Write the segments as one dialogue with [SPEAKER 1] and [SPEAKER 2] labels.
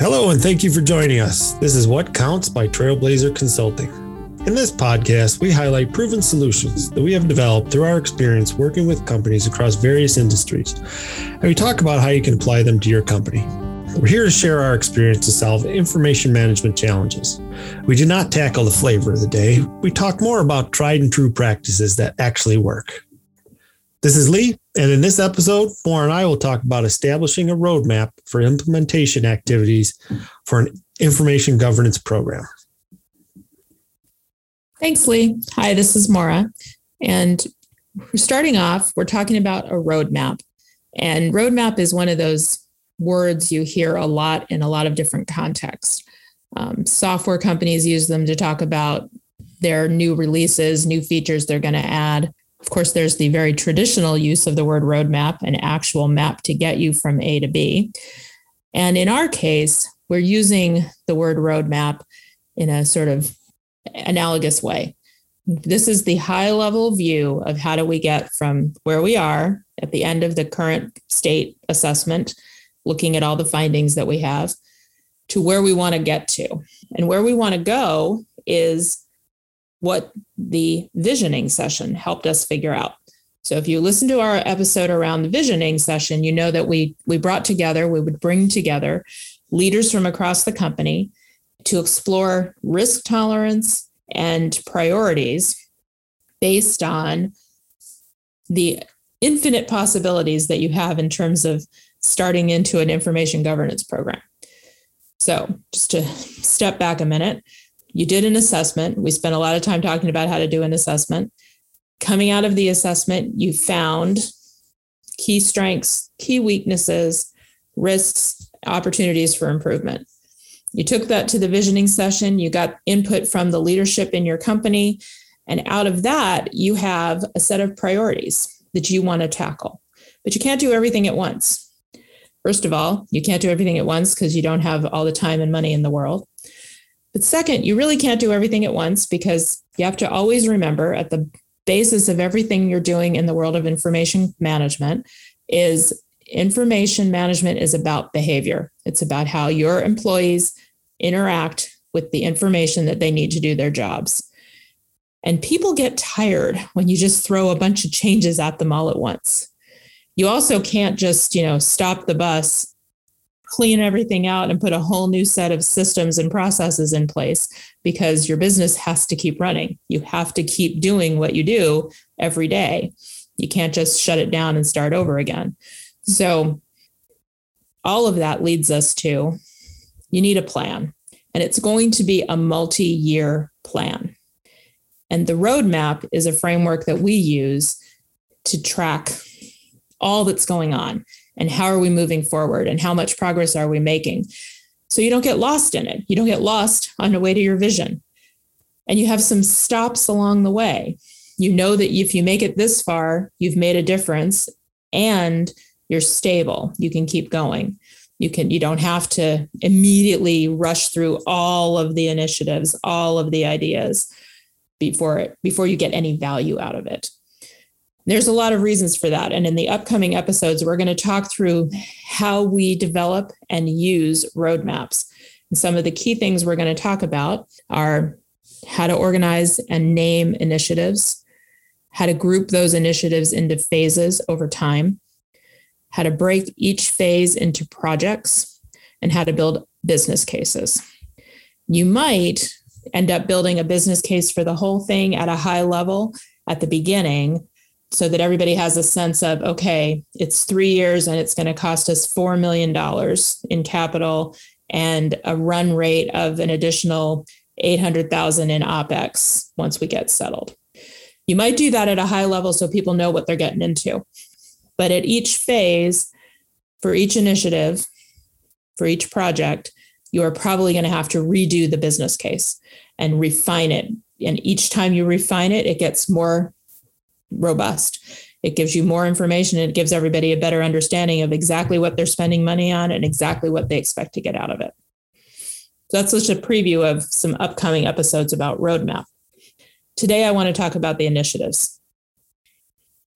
[SPEAKER 1] Hello, and thank you for joining us. This is What Counts by Trailblazer Consulting. In this podcast, we highlight proven solutions that we have developed through our experience working with companies across various industries. And we talk about how you can apply them to your company. We're here to share our experience to solve information management challenges. We do not tackle the flavor of the day. We talk more about tried and true practices that actually work. This is Lee, and in this episode, Maura and I will talk about establishing a roadmap for implementation activities for an information governance program.
[SPEAKER 2] Thanks, Lee. Hi, this is Maura. And starting off, we're talking about a roadmap. And roadmap is one of those words you hear a lot in a lot of different contexts. Um, software companies use them to talk about their new releases, new features they're going to add. Of course, there's the very traditional use of the word roadmap, an actual map to get you from A to B. And in our case, we're using the word roadmap in a sort of analogous way. This is the high level view of how do we get from where we are at the end of the current state assessment, looking at all the findings that we have, to where we want to get to. And where we want to go is what the visioning session helped us figure out. So if you listen to our episode around the visioning session, you know that we we brought together, we would bring together leaders from across the company to explore risk tolerance and priorities based on the infinite possibilities that you have in terms of starting into an information governance program. So, just to step back a minute, you did an assessment. We spent a lot of time talking about how to do an assessment. Coming out of the assessment, you found key strengths, key weaknesses, risks, opportunities for improvement. You took that to the visioning session, you got input from the leadership in your company, and out of that, you have a set of priorities that you want to tackle. But you can't do everything at once. First of all, you can't do everything at once because you don't have all the time and money in the world. But second, you really can't do everything at once because you have to always remember at the basis of everything you're doing in the world of information management is information management is about behavior. It's about how your employees interact with the information that they need to do their jobs. And people get tired when you just throw a bunch of changes at them all at once. You also can't just, you know, stop the bus, clean everything out and put a whole new set of systems and processes in place because your business has to keep running. You have to keep doing what you do every day. You can't just shut it down and start over again. So, all of that leads us to you need a plan, and it's going to be a multi year plan. And the roadmap is a framework that we use to track all that's going on and how are we moving forward and how much progress are we making. So you don't get lost in it. You don't get lost on the way to your vision. And you have some stops along the way. You know that if you make it this far, you've made a difference and you're stable. You can keep going. You can you don't have to immediately rush through all of the initiatives, all of the ideas before it before you get any value out of it. There's a lot of reasons for that. And in the upcoming episodes, we're going to talk through how we develop and use roadmaps. And some of the key things we're going to talk about are how to organize and name initiatives, how to group those initiatives into phases over time, how to break each phase into projects, and how to build business cases. You might end up building a business case for the whole thing at a high level at the beginning so that everybody has a sense of okay, it's three years and it's going to cost us $4 million in capital and a run rate of an additional 800,000 in OPEX once we get settled. You might do that at a high level so people know what they're getting into. But at each phase, for each initiative, for each project, you are probably going to have to redo the business case and refine it. And each time you refine it, it gets more robust. It gives you Maura information it gives everybody a better understanding of exactly what they're spending money on and exactly what they expect to get out of it. So that's just a preview of some upcoming episodes about roadmap. Today, I want to talk about the initiatives.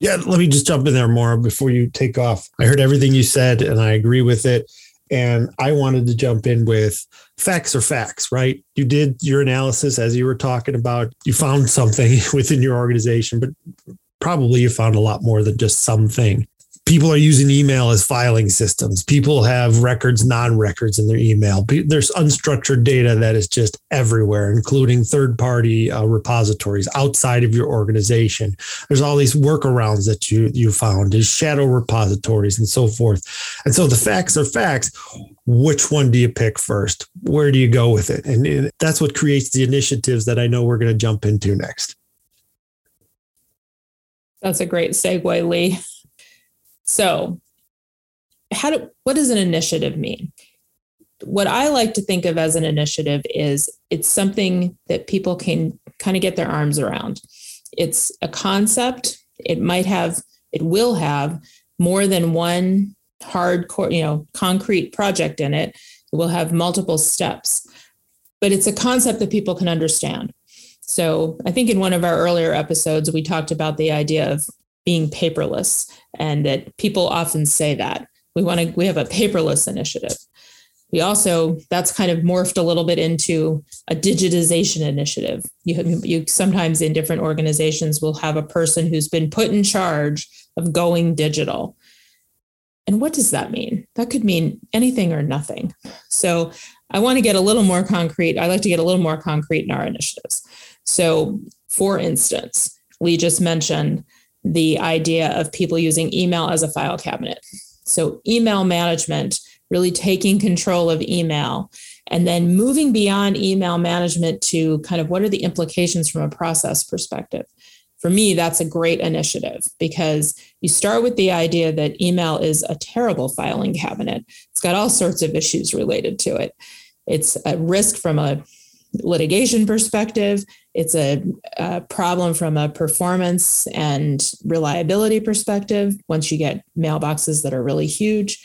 [SPEAKER 1] Yeah, let me just jump in there more before you take off. I heard everything you said and I agree with it. And I wanted to jump in with facts are facts, right? You did your analysis as you were talking about, you found something within your organization, but probably you found a lot more than just something people are using email as filing systems. People have records, non records in their email. There's unstructured data that is just everywhere, including third party uh, repositories outside of your organization. There's all these workarounds that you, you found, there's shadow repositories and so forth. And so the facts are facts. Which one do you pick first? Where do you go with it? And that's what creates the initiatives that I know we're going to jump into next.
[SPEAKER 2] That's a great segue, Lee. So, how do what does an initiative mean? What I like to think of as an initiative is it's something that people can kind of get their arms around. It's a concept. It might have, it will have more than one hardcore, you know, concrete project in it. It will have multiple steps, but it's a concept that people can understand. So I think in one of our earlier episodes, we talked about the idea of being paperless and that people often say that. We want to we have a paperless initiative. We also that's kind of morphed a little bit into a digitization initiative. You, you sometimes in different organizations will have a person who's been put in charge of going digital and what does that mean that could mean anything or nothing so i want to get a little more concrete i like to get a little more concrete in our initiatives so for instance lee just mentioned the idea of people using email as a file cabinet. So, email management, really taking control of email, and then moving beyond email management to kind of what are the implications from a process perspective. For me, that's a great initiative because you start with the idea that email is a terrible filing cabinet. It's got all sorts of issues related to it. It's a risk from a litigation perspective. It's a, a, problem from a performance and reliability perspective once you get mailboxes that are really huge.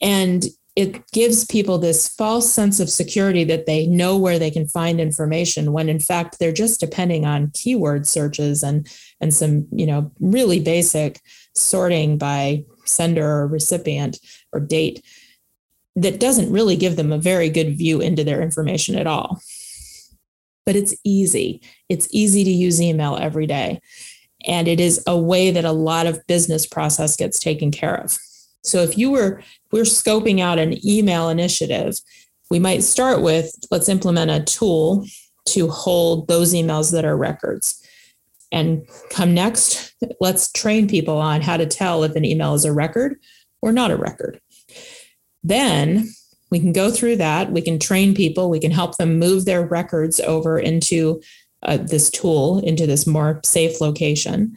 [SPEAKER 2] And it gives people this false sense of security that they know where they can find information when in fact they're just depending on keyword searches and and some you know really basic sorting by sender or recipient or date that doesn't really give them a very good view into their information at all but it's easy. It's easy to use email every day. And it is a way that a lot of business process gets taken care of. So if you were we're scoping out an email initiative, we might start with let's implement a tool to hold those emails that are records. And come next, let's train people on how to tell if an email is a record or not a record. Then we can go through that. We can train people. We can help them move their records over into uh, this tool, into this more safe location.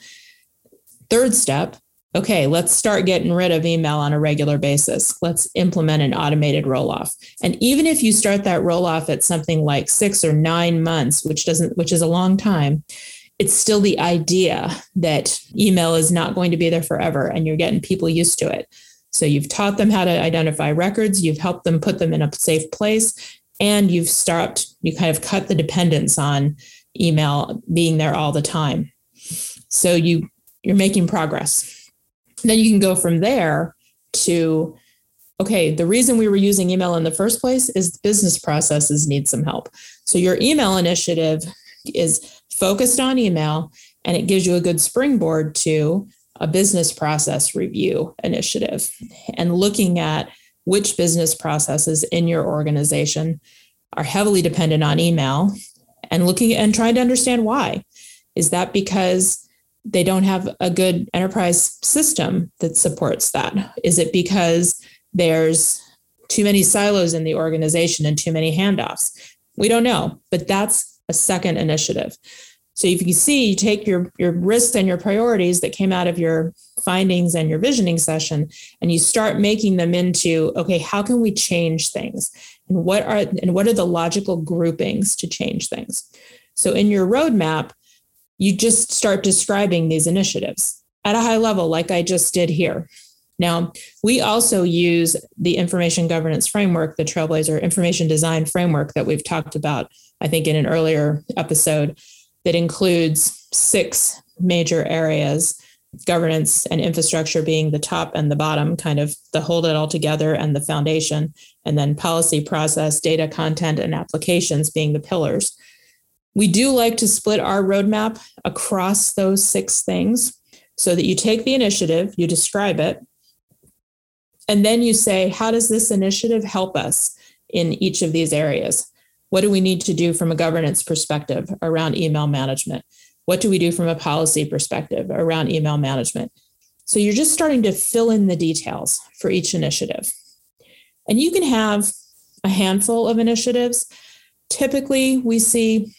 [SPEAKER 2] Third step okay, let's start getting rid of email on a regular basis. Let's implement an automated roll off. And even if you start that roll off at something like six or nine months, which doesn't, which is a long time, it's still the idea that email is not going to be there forever and you're getting people used to it. So you've taught them how to identify records, you've helped them put them in a safe place, and you've stopped, you kind of cut the dependence on email being there all the time. So you you're making progress. Then you can go from there to okay, the reason we were using email in the first place is business processes need some help. So your email initiative is focused on email and it gives you a good springboard to a business process review initiative and looking at which business processes in your organization are heavily dependent on email and looking and trying to understand why. Is that because they don't have a good enterprise system that supports that? Is it because there's too many silos in the organization and too many handoffs? We don't know, but that's a second initiative. So if you see, you take your your risks and your priorities that came out of your findings and your visioning session, and you start making them into okay, how can we change things, and what are and what are the logical groupings to change things. So in your roadmap, you just start describing these initiatives at a high level, like I just did here. Now, we also use the information governance framework, the Trailblazer information design framework that we've talked about, I think, in an earlier episode that includes six major areas governance and infrastructure being the top and the bottom, kind of the hold it all together and the foundation, and then policy, process, data, content, and applications being the pillars. We do like to split our roadmap across those six things so that you take the initiative, you describe it, and then you say, how does this initiative help us in each of these areas? What do we need to do from a governance perspective around email management? What do we do from a policy perspective around email management? So you're just starting to fill in the details for each initiative. And you can have a handful of initiatives. Typically, we see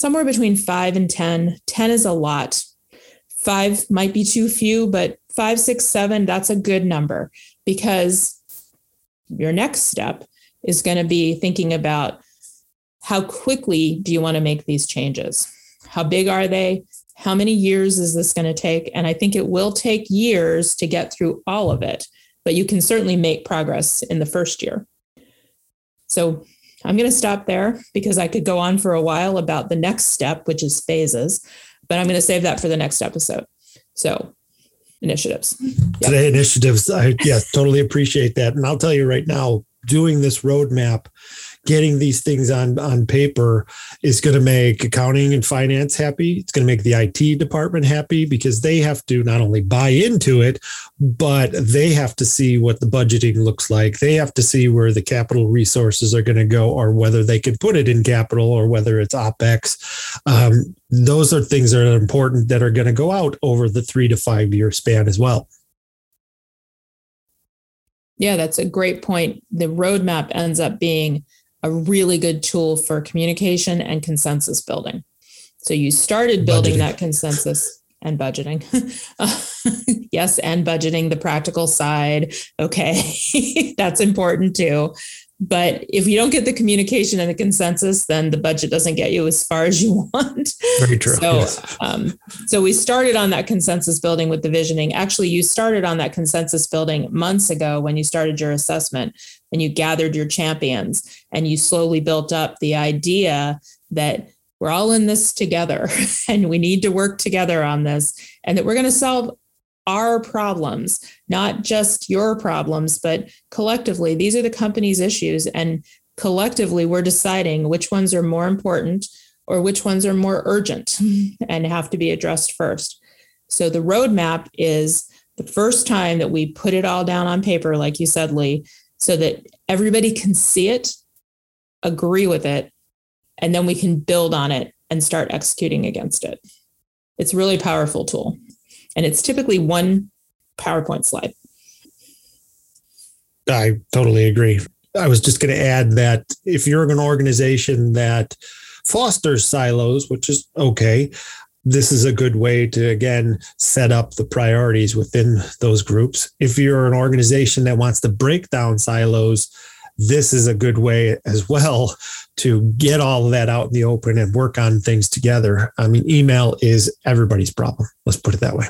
[SPEAKER 2] somewhere between five and 10. 10 is a lot. Five might be too few, but five, six, seven, that's a good number because your next step is going to be thinking about how quickly do you want to make these changes? How big are they? How many years is this going to take? And I think it will take years to get through all of it, but you can certainly make progress in the first year. So I'm going to stop there because I could go on for a while about the next step, which is phases, but I'm going to save that for the next episode. So initiatives.
[SPEAKER 1] Yep. Today initiatives. I yeah, totally appreciate that. And I'll tell you right now, doing this roadmap getting these things on on paper is going to make accounting and finance happy. It's going to make the IT department happy because they have to not only buy into it but they have to see what the budgeting looks like. They have to see where the capital resources are going to go or whether they can put it in capital or whether it's opex. Um, those are things that are important that are going to go out over the 3 to 5 year span as well.
[SPEAKER 2] Yeah, that's a great point. The roadmap ends up being a really good tool for communication and consensus building. So you started building budgeting. that consensus and budgeting. yes, and budgeting the practical side. Okay, that's important too. But if you don't get the communication and the consensus, then the budget doesn't get you as far as you want.
[SPEAKER 1] Very true.
[SPEAKER 2] So, yes. um, so we started on that consensus building with the visioning. Actually, you started on that consensus building months ago when you started your assessment and you gathered your champions and you slowly built up the idea that we're all in this together and we need to work together on this and that we're going to solve our problems, not just your problems, but collectively, these are the company's issues. And collectively, we're deciding which ones are more important or which ones are more urgent and have to be addressed first. So the roadmap is the first time that we put it all down on paper, like you said, Lee, so that everybody can see it, agree with it, and then we can build on it and start executing against it. It's a really powerful tool. And it's typically one PowerPoint slide.
[SPEAKER 1] I totally agree. I was just going to add that if you're an organization that fosters silos, which is okay, this is a good way to again set up the priorities within those groups. If you're an organization that wants to break down silos, this is a good way as well to get all of that out in the open and work on things together. I mean, email is everybody's problem. Let's put it that way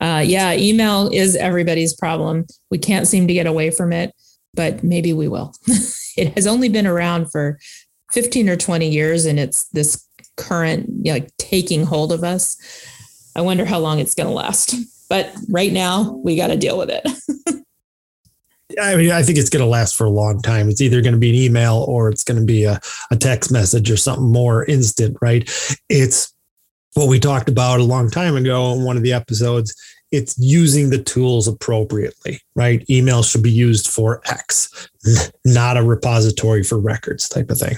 [SPEAKER 2] uh, yeah, email is everybody's problem. We can't seem to get away from it, but maybe we will. it has only been around for 15 or 20 years, and it's this current you know, like taking hold of us. I wonder how long it's going to last. But right now, we got to deal with it.
[SPEAKER 1] I mean, I think it's going to last for a long time. It's either going to be an email or it's going to be a, a text message or something more instant, right? It's what we talked about a long time ago in one of the episodes it's using the tools appropriately right? Email should be used for x not a repository for records type of thing.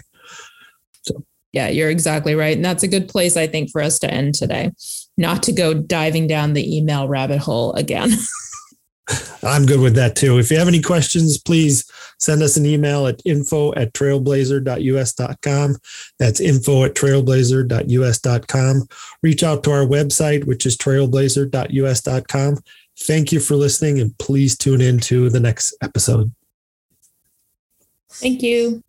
[SPEAKER 2] So. Yeah you're exactly right. And that's a good place i think for us to end today. Not to go diving down the email rabbit hole again
[SPEAKER 1] I'm good with that too. If you have any questions, please send us an email at info at trailblazer.us.com. That's info at trailblazer.us.com. Reach out to our website, which is trailblazer.us.com. Thank you for listening and please tune in to the next episode.
[SPEAKER 2] Thank you.